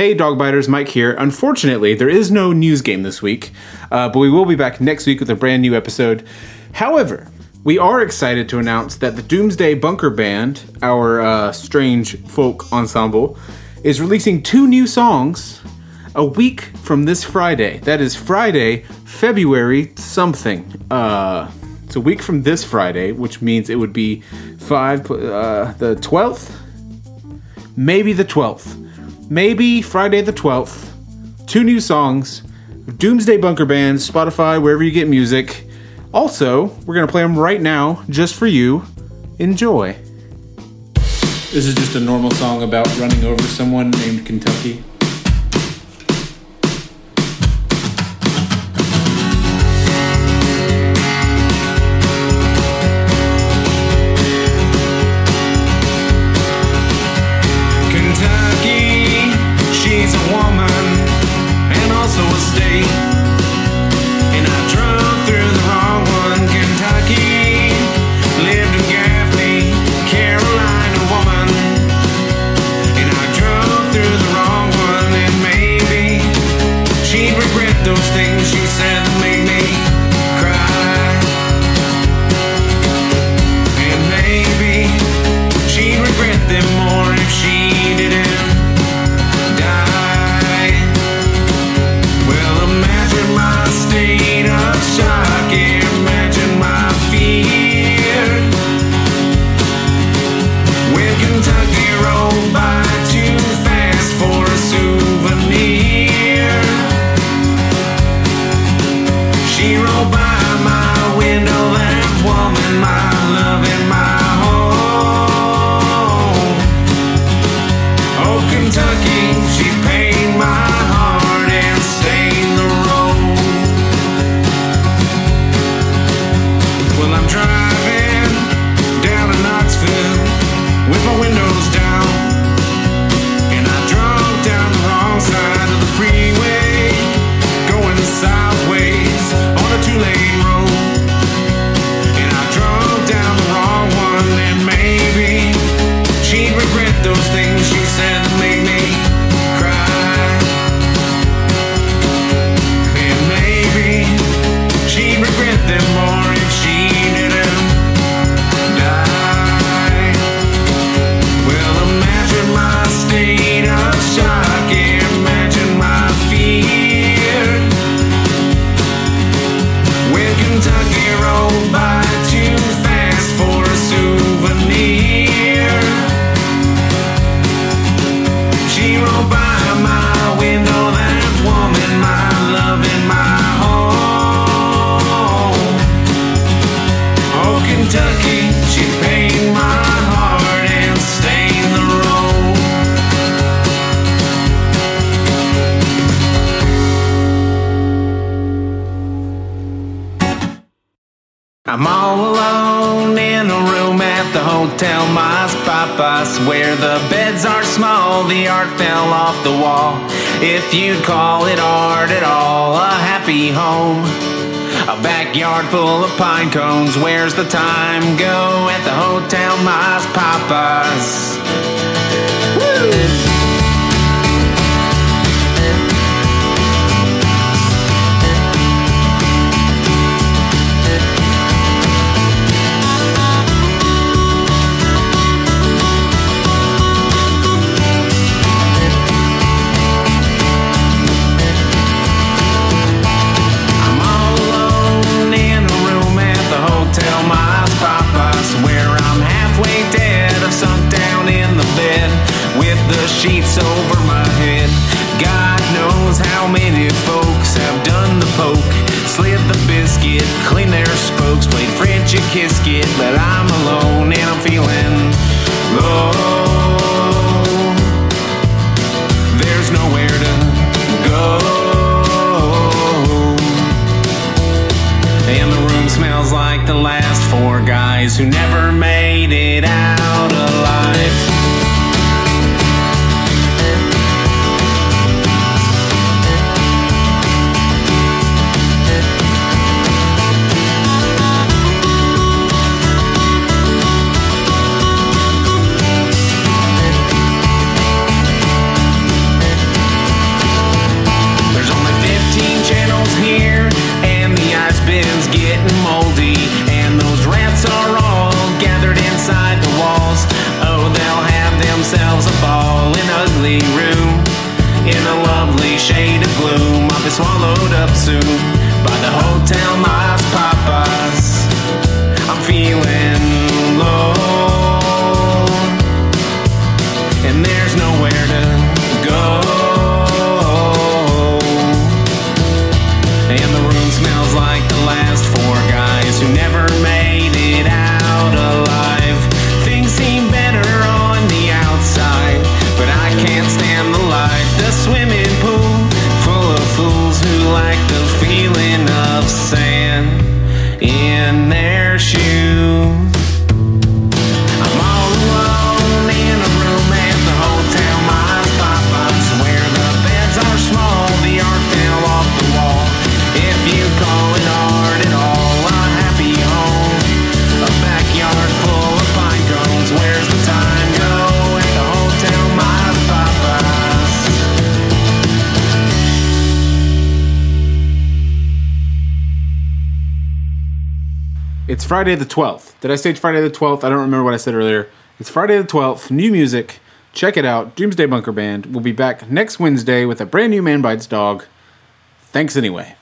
Hey, dog biters, Mike here. Unfortunately, there is no news game this week, uh, but we will be back next week with a brand new episode. However, we are excited to announce that the Doomsday Bunker Band, our uh, strange folk ensemble, is releasing two new songs a week from this Friday. That is Friday, February something. Uh, it's a week from this Friday, which means it would be five, uh, the 12th? Maybe the 12th. Maybe Friday the 12th. Two new songs. Doomsday Bunker Band, Spotify, wherever you get music. Also, we're going to play them right now just for you. Enjoy. This is just a normal song about running over someone named Kentucky. Kentucky, I'm all alone in a room at the Hotel Mas Papas where the beds are small, the art fell off the wall. If you'd call it art at all, a happy home. A backyard full of pine cones. Where's the time go at the Hotel Mas Papas? Biscuit, cleaned their spokes, played French a Kisket, but I'm alone and I'm feeling low. There's nowhere to go. And the room smells like the last four guys who never made it out swallowed up soon by the hotel Mas Papas. I'm feeling low, and there's nowhere to go. And the room smells like the last four guys who never made it out alive. Things seem better on the outside, but I can't stand the light. The swimming like the feeling of sand in their It's Friday the 12th. Did I say Friday the 12th? I don't remember what I said earlier. It's Friday the 12th. New music. Check it out. Doomsday Bunker Band. We'll be back next Wednesday with a brand new Man Bites Dog. Thanks anyway.